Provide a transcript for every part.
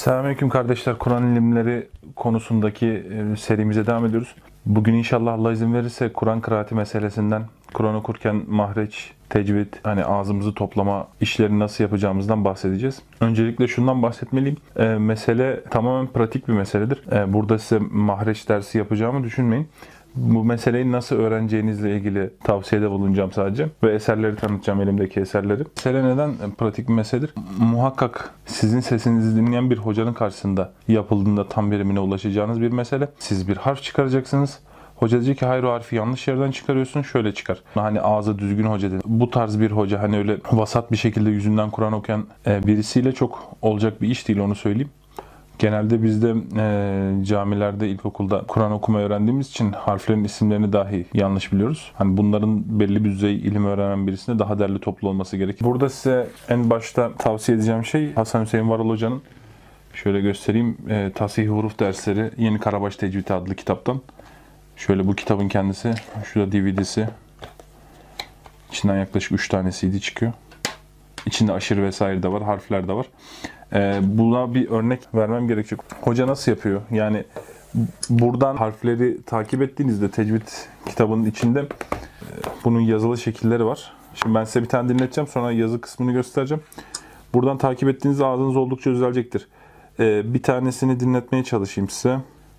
Selamünaleyküm kardeşler. Kur'an ilimleri konusundaki e, serimize devam ediyoruz. Bugün inşallah Allah izin verirse Kur'an kıraati meselesinden, Kur'an okurken mahreç, tecvid, hani ağzımızı toplama işlerini nasıl yapacağımızdan bahsedeceğiz. Öncelikle şundan bahsetmeliyim. E, mesele tamamen pratik bir meseledir. E, burada size mahreç dersi yapacağımı düşünmeyin. Bu meseleyi nasıl öğreneceğinizle ilgili tavsiyede bulunacağım sadece. Ve eserleri tanıtacağım elimdeki eserleri. Mesele neden pratik bir meseledir? Muhakkak sizin sesinizi dinleyen bir hocanın karşısında yapıldığında tam verimine ulaşacağınız bir mesele. Siz bir harf çıkaracaksınız. Hoca diyecek ki hayır o harfi yanlış yerden çıkarıyorsun şöyle çıkar. Hani ağzı düzgün hoca dedi. Bu tarz bir hoca hani öyle vasat bir şekilde yüzünden Kur'an okuyan e, birisiyle çok olacak bir iş değil onu söyleyeyim. Genelde bizde e, camilerde, ilkokulda Kur'an okuma öğrendiğimiz için harflerin isimlerini dahi yanlış biliyoruz. Hani bunların belli bir düzey ilim öğrenen birisine daha derli toplu olması gerekir. Burada size en başta tavsiye edeceğim şey Hasan Hüseyin Varol Hoca'nın şöyle göstereyim e, Tasih Huruf Dersleri Yeni Karabaş Tecvidi adlı kitaptan. Şöyle bu kitabın kendisi. Şurada DVD'si. İçinden yaklaşık 3 tane CD çıkıyor. İçinde aşırı vesaire de var, harfler de var. E, buna bir örnek vermem gerekiyor. Hoca nasıl yapıyor? Yani buradan harfleri takip ettiğinizde tecvid kitabının içinde e, bunun yazılı şekilleri var. Şimdi ben size bir tane dinleteceğim sonra yazı kısmını göstereceğim. Buradan takip ettiğinizde ağzınız oldukça düzelecektir. Ee, bir tanesini dinletmeye çalışayım size.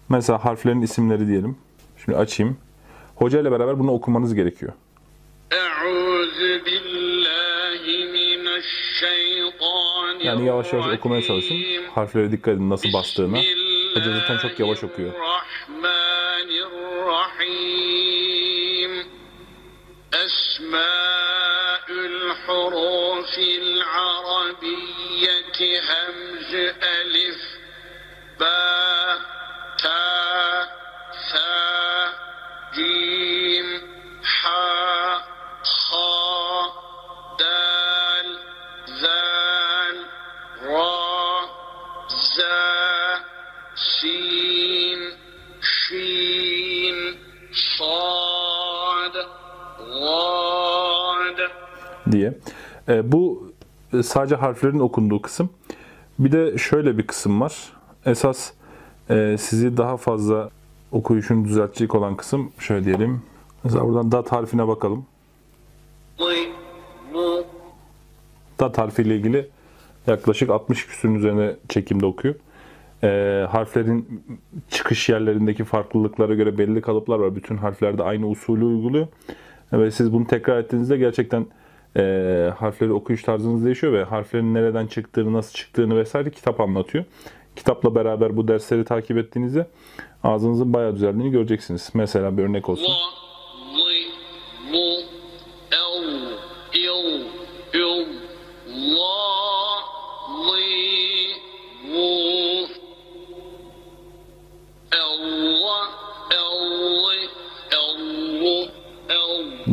Mesela harflerin isimleri diyelim. Şimdi açayım. Hoca ile beraber bunu okumanız gerekiyor. Euzu billahi Yani yavaş yavaş okumaya çalışın. Harflere dikkat edin nasıl bastığına. Hoca zaten çok yavaş okuyor. أسماء الحروف العربية همز ألف باء Sin, Şin, Sad, Gad diye. E, bu e, sadece harflerin okunduğu kısım. Bir de şöyle bir kısım var. Esas e, sizi daha fazla okuyuşunu düzeltecek olan kısım şöyle diyelim. Mesela buradan dat harfine bakalım. Dat harfiyle ilgili yaklaşık 60 küsürün üzerine çekimde okuyor. E, harflerin çıkış yerlerindeki farklılıklara göre belli kalıplar var. Bütün harflerde aynı usulü uyguluyor. Ve siz bunu tekrar ettiğinizde gerçekten e, harfleri okuyuş tarzınız değişiyor ve harflerin nereden çıktığını, nasıl çıktığını vesaire kitap anlatıyor. Kitapla beraber bu dersleri takip ettiğinizde ağzınızın bayağı düzeldiğini göreceksiniz. Mesela bir örnek olsun.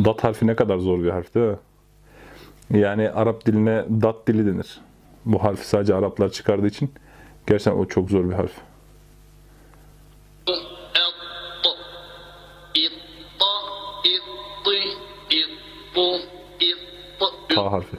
Dat harfi ne kadar zor bir harf değil mi? Yani Arap diline dat dili denir. Bu harfi sadece Araplar çıkardığı için gerçekten o çok zor bir harf. Ta harfi.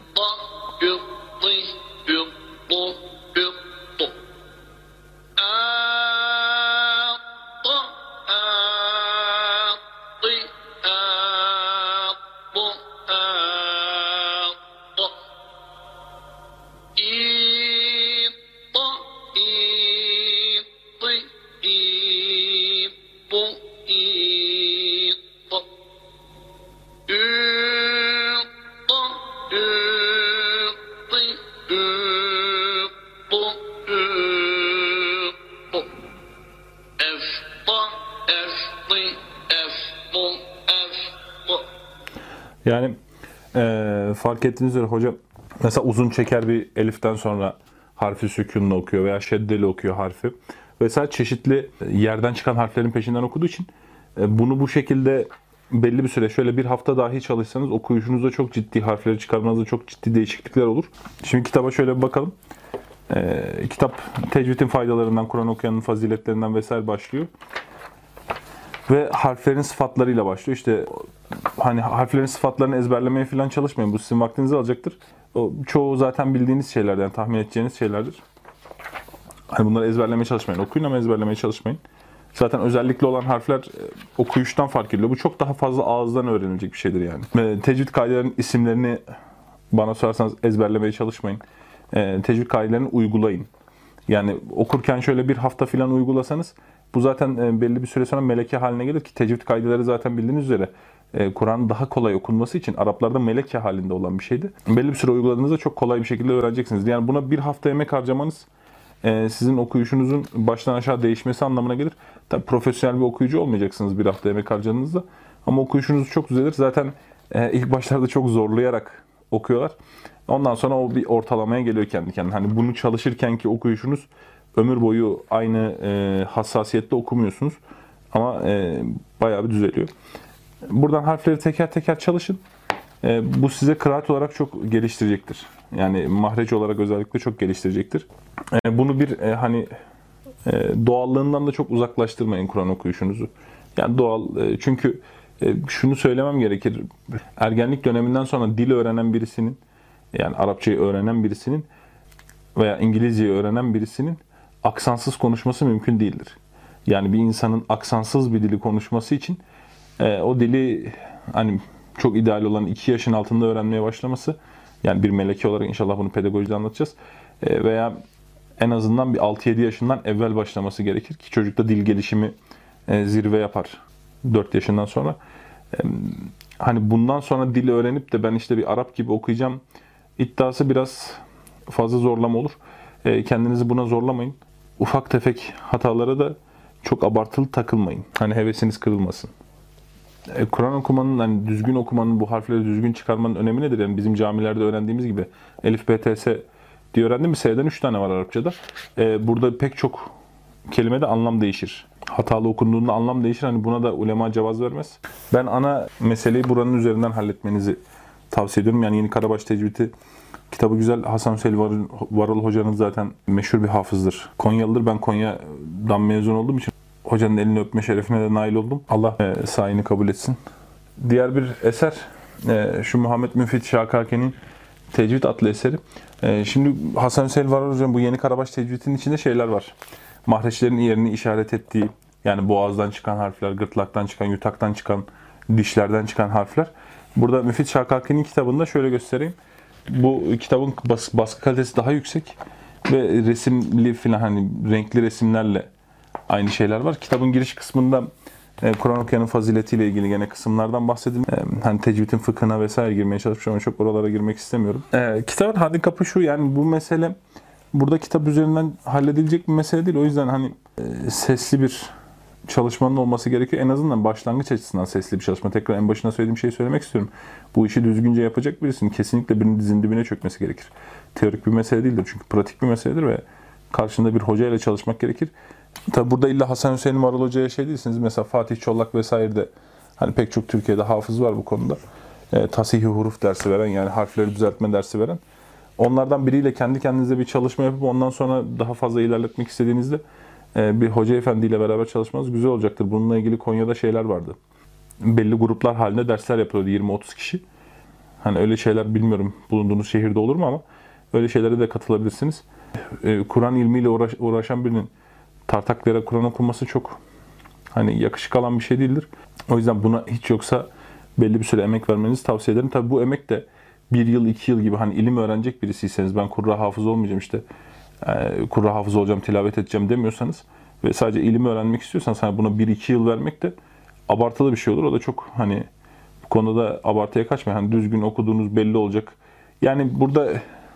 Fark ettiğiniz üzere hocam mesela uzun çeker bir eliften sonra harfi sükunla okuyor veya şeddeli okuyor harfi. Vesaire çeşitli yerden çıkan harflerin peşinden okuduğu için e, bunu bu şekilde belli bir süre şöyle bir hafta dahi çalışsanız okuyuşunuzda çok ciddi harfleri çıkarmanızda çok ciddi değişiklikler olur. Şimdi kitaba şöyle bir bakalım. Ee, kitap tecvidin faydalarından, Kur'an okuyanın faziletlerinden vesaire başlıyor. Ve harflerin sıfatlarıyla başlıyor. İşte hani harflerin sıfatlarını ezberlemeye falan çalışmayın. Bu sizin vaktinizi alacaktır. O, çoğu zaten bildiğiniz şeylerden, tahmin edeceğiniz şeylerdir. Hani bunları ezberlemeye çalışmayın. Okuyun ama ezberlemeye çalışmayın. Zaten özellikle olan harfler e, okuyuştan fark ediliyor. Bu çok daha fazla ağızdan öğrenilecek bir şeydir yani. Tecvid kaidelerinin isimlerini bana sorarsanız ezberlemeye çalışmayın. E, tecvid kaidelerini uygulayın. Yani okurken şöyle bir hafta falan uygulasanız bu zaten e, belli bir süre sonra meleke haline gelir ki tecvid kaideleri zaten bildiğiniz üzere e, Kur'an daha kolay okunması için Araplarda meleke halinde olan bir şeydi. Belli bir süre uyguladığınızda çok kolay bir şekilde öğreneceksiniz. Yani buna bir hafta emek harcamanız e, sizin okuyuşunuzun baştan aşağı değişmesi anlamına gelir. Tabii profesyonel bir okuyucu olmayacaksınız bir hafta emek harcadığınızda. Ama okuyuşunuz çok düzelir. Zaten ilk başlarda çok zorlayarak okuyorlar. Ondan sonra o bir ortalamaya geliyor kendi kendine. Hani bunu çalışırken ki okuyuşunuz ömür boyu aynı e, hassasiyette okumuyorsunuz. Ama e, bayağı bir düzeliyor. Buradan harfleri teker teker çalışın. E, bu size kıraat olarak çok geliştirecektir. Yani mahreç olarak özellikle çok geliştirecektir. E, bunu bir e, hani e, doğallığından da çok uzaklaştırmayın Kur'an okuyuşunuzu. Yani doğal e, çünkü e, şunu söylemem gerekir. Ergenlik döneminden sonra dil öğrenen birisinin yani Arapçayı öğrenen birisinin veya İngilizceyi öğrenen birisinin aksansız konuşması mümkün değildir. Yani bir insanın aksansız bir dili konuşması için e, o dili hani çok ideal olan 2 yaşın altında öğrenmeye başlaması yani bir meleke olarak inşallah bunu pedagojide anlatacağız. E, veya en azından bir 6-7 yaşından evvel başlaması gerekir ki çocukta dil gelişimi e, zirve yapar 4 yaşından sonra. E, hani bundan sonra dil öğrenip de ben işte bir Arap gibi okuyacağım iddiası biraz fazla zorlama olur. E, kendinizi buna zorlamayın. Ufak tefek hatalara da çok abartılı takılmayın. Hani hevesiniz kırılmasın. E, Kur'an okumanın, hani düzgün okumanın, bu harfleri düzgün çıkarmanın önemi nedir? Yani bizim camilerde öğrendiğimiz gibi Elif, B, T, S diye öğrendim mi? S'den 3 tane var Arapçada. E, burada pek çok kelimede anlam değişir. Hatalı okunduğunda anlam değişir. Hani buna da ulema cevaz vermez. Ben ana meseleyi buranın üzerinden halletmenizi tavsiye ediyorum. Yani Yeni Karabaş Tecvidi kitabı güzel. Hasan Hüseyin Varol, Varol hocanın zaten meşhur bir hafızdır. Konyalıdır. Ben Konya'dan mezun olduğum için hocanın elini öpme şerefine de nail oldum. Allah e, sayını kabul etsin. Diğer bir eser e, şu Muhammed Müfit Şakake'nin Tecvid adlı eseri. E, şimdi Hasan Hüseyin Varol hocam bu Yeni Karabaş Tecvidinin içinde şeyler var. Mahreçlerin yerini işaret ettiği yani boğazdan çıkan harfler, gırtlaktan çıkan, yutaktan çıkan, dişlerden çıkan harfler. Burada Müfit Şakaki'nin kitabında şöyle göstereyim. Bu kitabın bas, baskı kalitesi daha yüksek ve resimli filan hani renkli resimlerle aynı şeyler var. Kitabın giriş kısmında e, Kur'an okuyanın faziletiyle ilgili gene kısımlardan bahsedilmiş. E, hani tecvidin fıkhına vesaire girmeye çalışmış ama çok oralara girmek istemiyorum. E, kitabın handikapı şu yani bu mesele burada kitap üzerinden halledilecek bir mesele değil. O yüzden hani e, sesli bir çalışmanın olması gerekiyor. En azından başlangıç açısından sesli bir çalışma. Tekrar en başına söylediğim şeyi söylemek istiyorum. Bu işi düzgünce yapacak birisinin kesinlikle birinin dizinin dibine çökmesi gerekir. Teorik bir mesele değildir çünkü pratik bir meseledir ve karşında bir hoca ile çalışmak gerekir. Tabi burada illa Hasan Hüseyin Varol Hoca'ya şey değilsiniz. Mesela Fatih Çollak vesaire de hani pek çok Türkiye'de hafız var bu konuda. E, tasih huruf dersi veren yani harfleri düzeltme dersi veren. Onlardan biriyle kendi kendinize bir çalışma yapıp ondan sonra daha fazla ilerletmek istediğinizde bir hoca efendiyle beraber çalışmanız güzel olacaktır. Bununla ilgili Konya'da şeyler vardı. Belli gruplar halinde dersler yapıyordu 20-30 kişi. Hani öyle şeyler bilmiyorum bulunduğunuz şehirde olur mu ama öyle şeylere de katılabilirsiniz. E, Kur'an ilmiyle uğraş, uğraşan birinin tartaklere Kur'an okuması çok hani yakışık alan bir şey değildir. O yüzden buna hiç yoksa belli bir süre emek vermenizi tavsiye ederim. Tabi bu emek de bir yıl, iki yıl gibi hani ilim öğrenecek birisiyseniz ben kurra hafız olmayacağım işte e, kurra hafız olacağım, tilavet edeceğim demiyorsanız ve sadece ilimi öğrenmek istiyorsanız hani buna bir iki yıl vermek de abartılı bir şey olur. O da çok hani bu konuda abartıya kaçmayın. Hani düzgün okuduğunuz belli olacak. Yani burada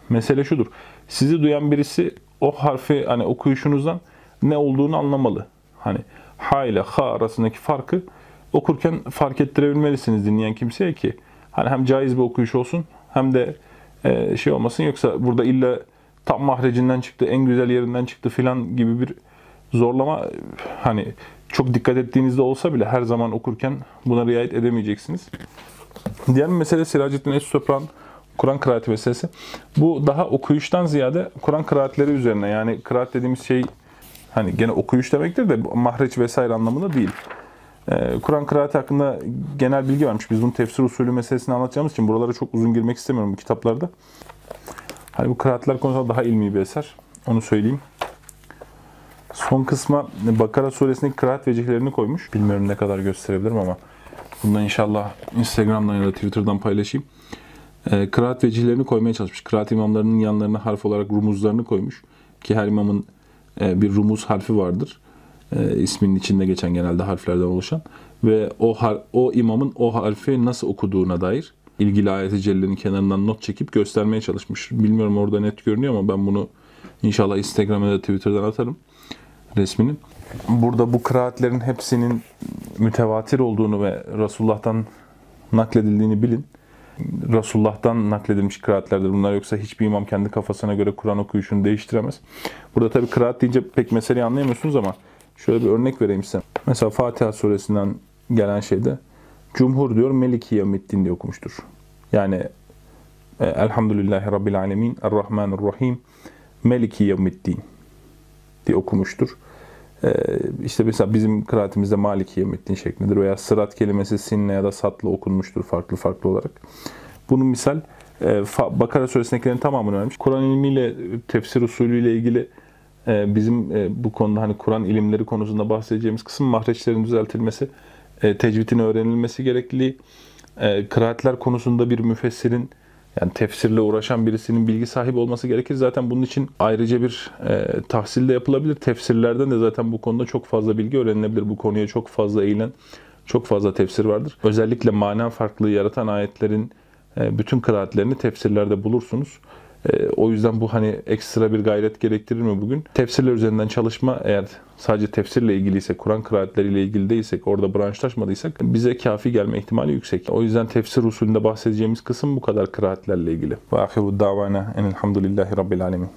mesele şudur. Sizi duyan birisi o harfi hani okuyuşunuzdan ne olduğunu anlamalı. Hani ha ile ha arasındaki farkı okurken fark ettirebilmelisiniz dinleyen kimseye ki hani hem caiz bir okuyuş olsun hem de e, şey olmasın yoksa burada illa tam mahrecinden çıktı, en güzel yerinden çıktı filan gibi bir zorlama hani çok dikkat ettiğinizde olsa bile her zaman okurken buna riayet edemeyeceksiniz. Diğer bir mesele Siracettin Es-Sopran Kur'an kıraati meselesi. Bu daha okuyuştan ziyade Kur'an kıraatleri üzerine yani kıraat dediğimiz şey hani gene okuyuş demektir de mahreç vesaire anlamında değil. Ee, Kur'an kıraati hakkında genel bilgi varmış. Biz bunun tefsir usulü meselesini anlatacağımız için buralara çok uzun girmek istemiyorum bu kitaplarda. Hani bu kıraatler konusunda daha ilmi bir eser. Onu söyleyeyim. Son kısma Bakara suresindeki kıraat vecihlerini koymuş. Bilmiyorum ne kadar gösterebilirim ama bundan inşallah Instagram'dan ya da Twitter'dan paylaşayım. E, kıraat vecihlerini koymaya çalışmış. Kıraat imamlarının yanlarına harf olarak rumuzlarını koymuş. Ki her imamın e, bir rumuz harfi vardır. E, isminin içinde geçen genelde harflerden oluşan. Ve o har- o imamın o harfi nasıl okuduğuna dair ilgili ayet-i cellenin kenarından not çekip göstermeye çalışmış. Bilmiyorum orada net görünüyor ama ben bunu inşallah Instagram'a da Twitter'dan atarım resmini. Burada bu kıraatlerin hepsinin mütevatir olduğunu ve Resulullah'tan nakledildiğini bilin. Resulullah'tan nakledilmiş kıraatlerdir bunlar yoksa hiçbir imam kendi kafasına göre Kur'an okuyuşunu değiştiremez. Burada tabii kıraat deyince pek meseleyi anlayamıyorsunuz ama şöyle bir örnek vereyim size. Mesela Fatiha suresinden gelen şeyde Cumhur diyor Meliki Yevmiddin diye okumuştur. Yani e, Elhamdülillahi Rabbil Alemin Errahmanirrahim Meliki Yevmiddin diye okumuştur. Ee, işte mesela bizim kıraatimizde Maliki Yevmiddin şeklindedir veya sırat kelimesi sinle ya da satla okunmuştur farklı farklı olarak. Bunun misal e, Bakara suresindekilerin tamamını vermiş. Kur'an ilmiyle, tefsir usulüyle ilgili e, bizim e, bu konuda hani Kur'an ilimleri konusunda bahsedeceğimiz kısım mahreçlerin düzeltilmesi, e, tecvidin öğrenilmesi gerekliliği, e, kıraatler konusunda bir müfessirin yani tefsirle uğraşan birisinin bilgi sahibi olması gerekir. Zaten bunun için ayrıca bir e, tahsil de yapılabilir. Tefsirlerden de zaten bu konuda çok fazla bilgi öğrenilebilir. Bu konuya çok fazla eğilen, çok fazla tefsir vardır. Özellikle mana farklılığı yaratan ayetlerin e, bütün kıraatlerini tefsirlerde bulursunuz. E, o yüzden bu hani ekstra bir gayret gerektirir mi bugün? Tefsirler üzerinden çalışma eğer sadece tefsirle ilgiliyse, Kur'an kıraatleriyle ilgili değilsek, orada branşlaşmadıysak bize kafi gelme ihtimali yüksek. O yüzden tefsir usulünde bahsedeceğimiz kısım bu kadar kıraatlerle ilgili. Ve ahiru davana enelhamdülillahi rabbil alemin.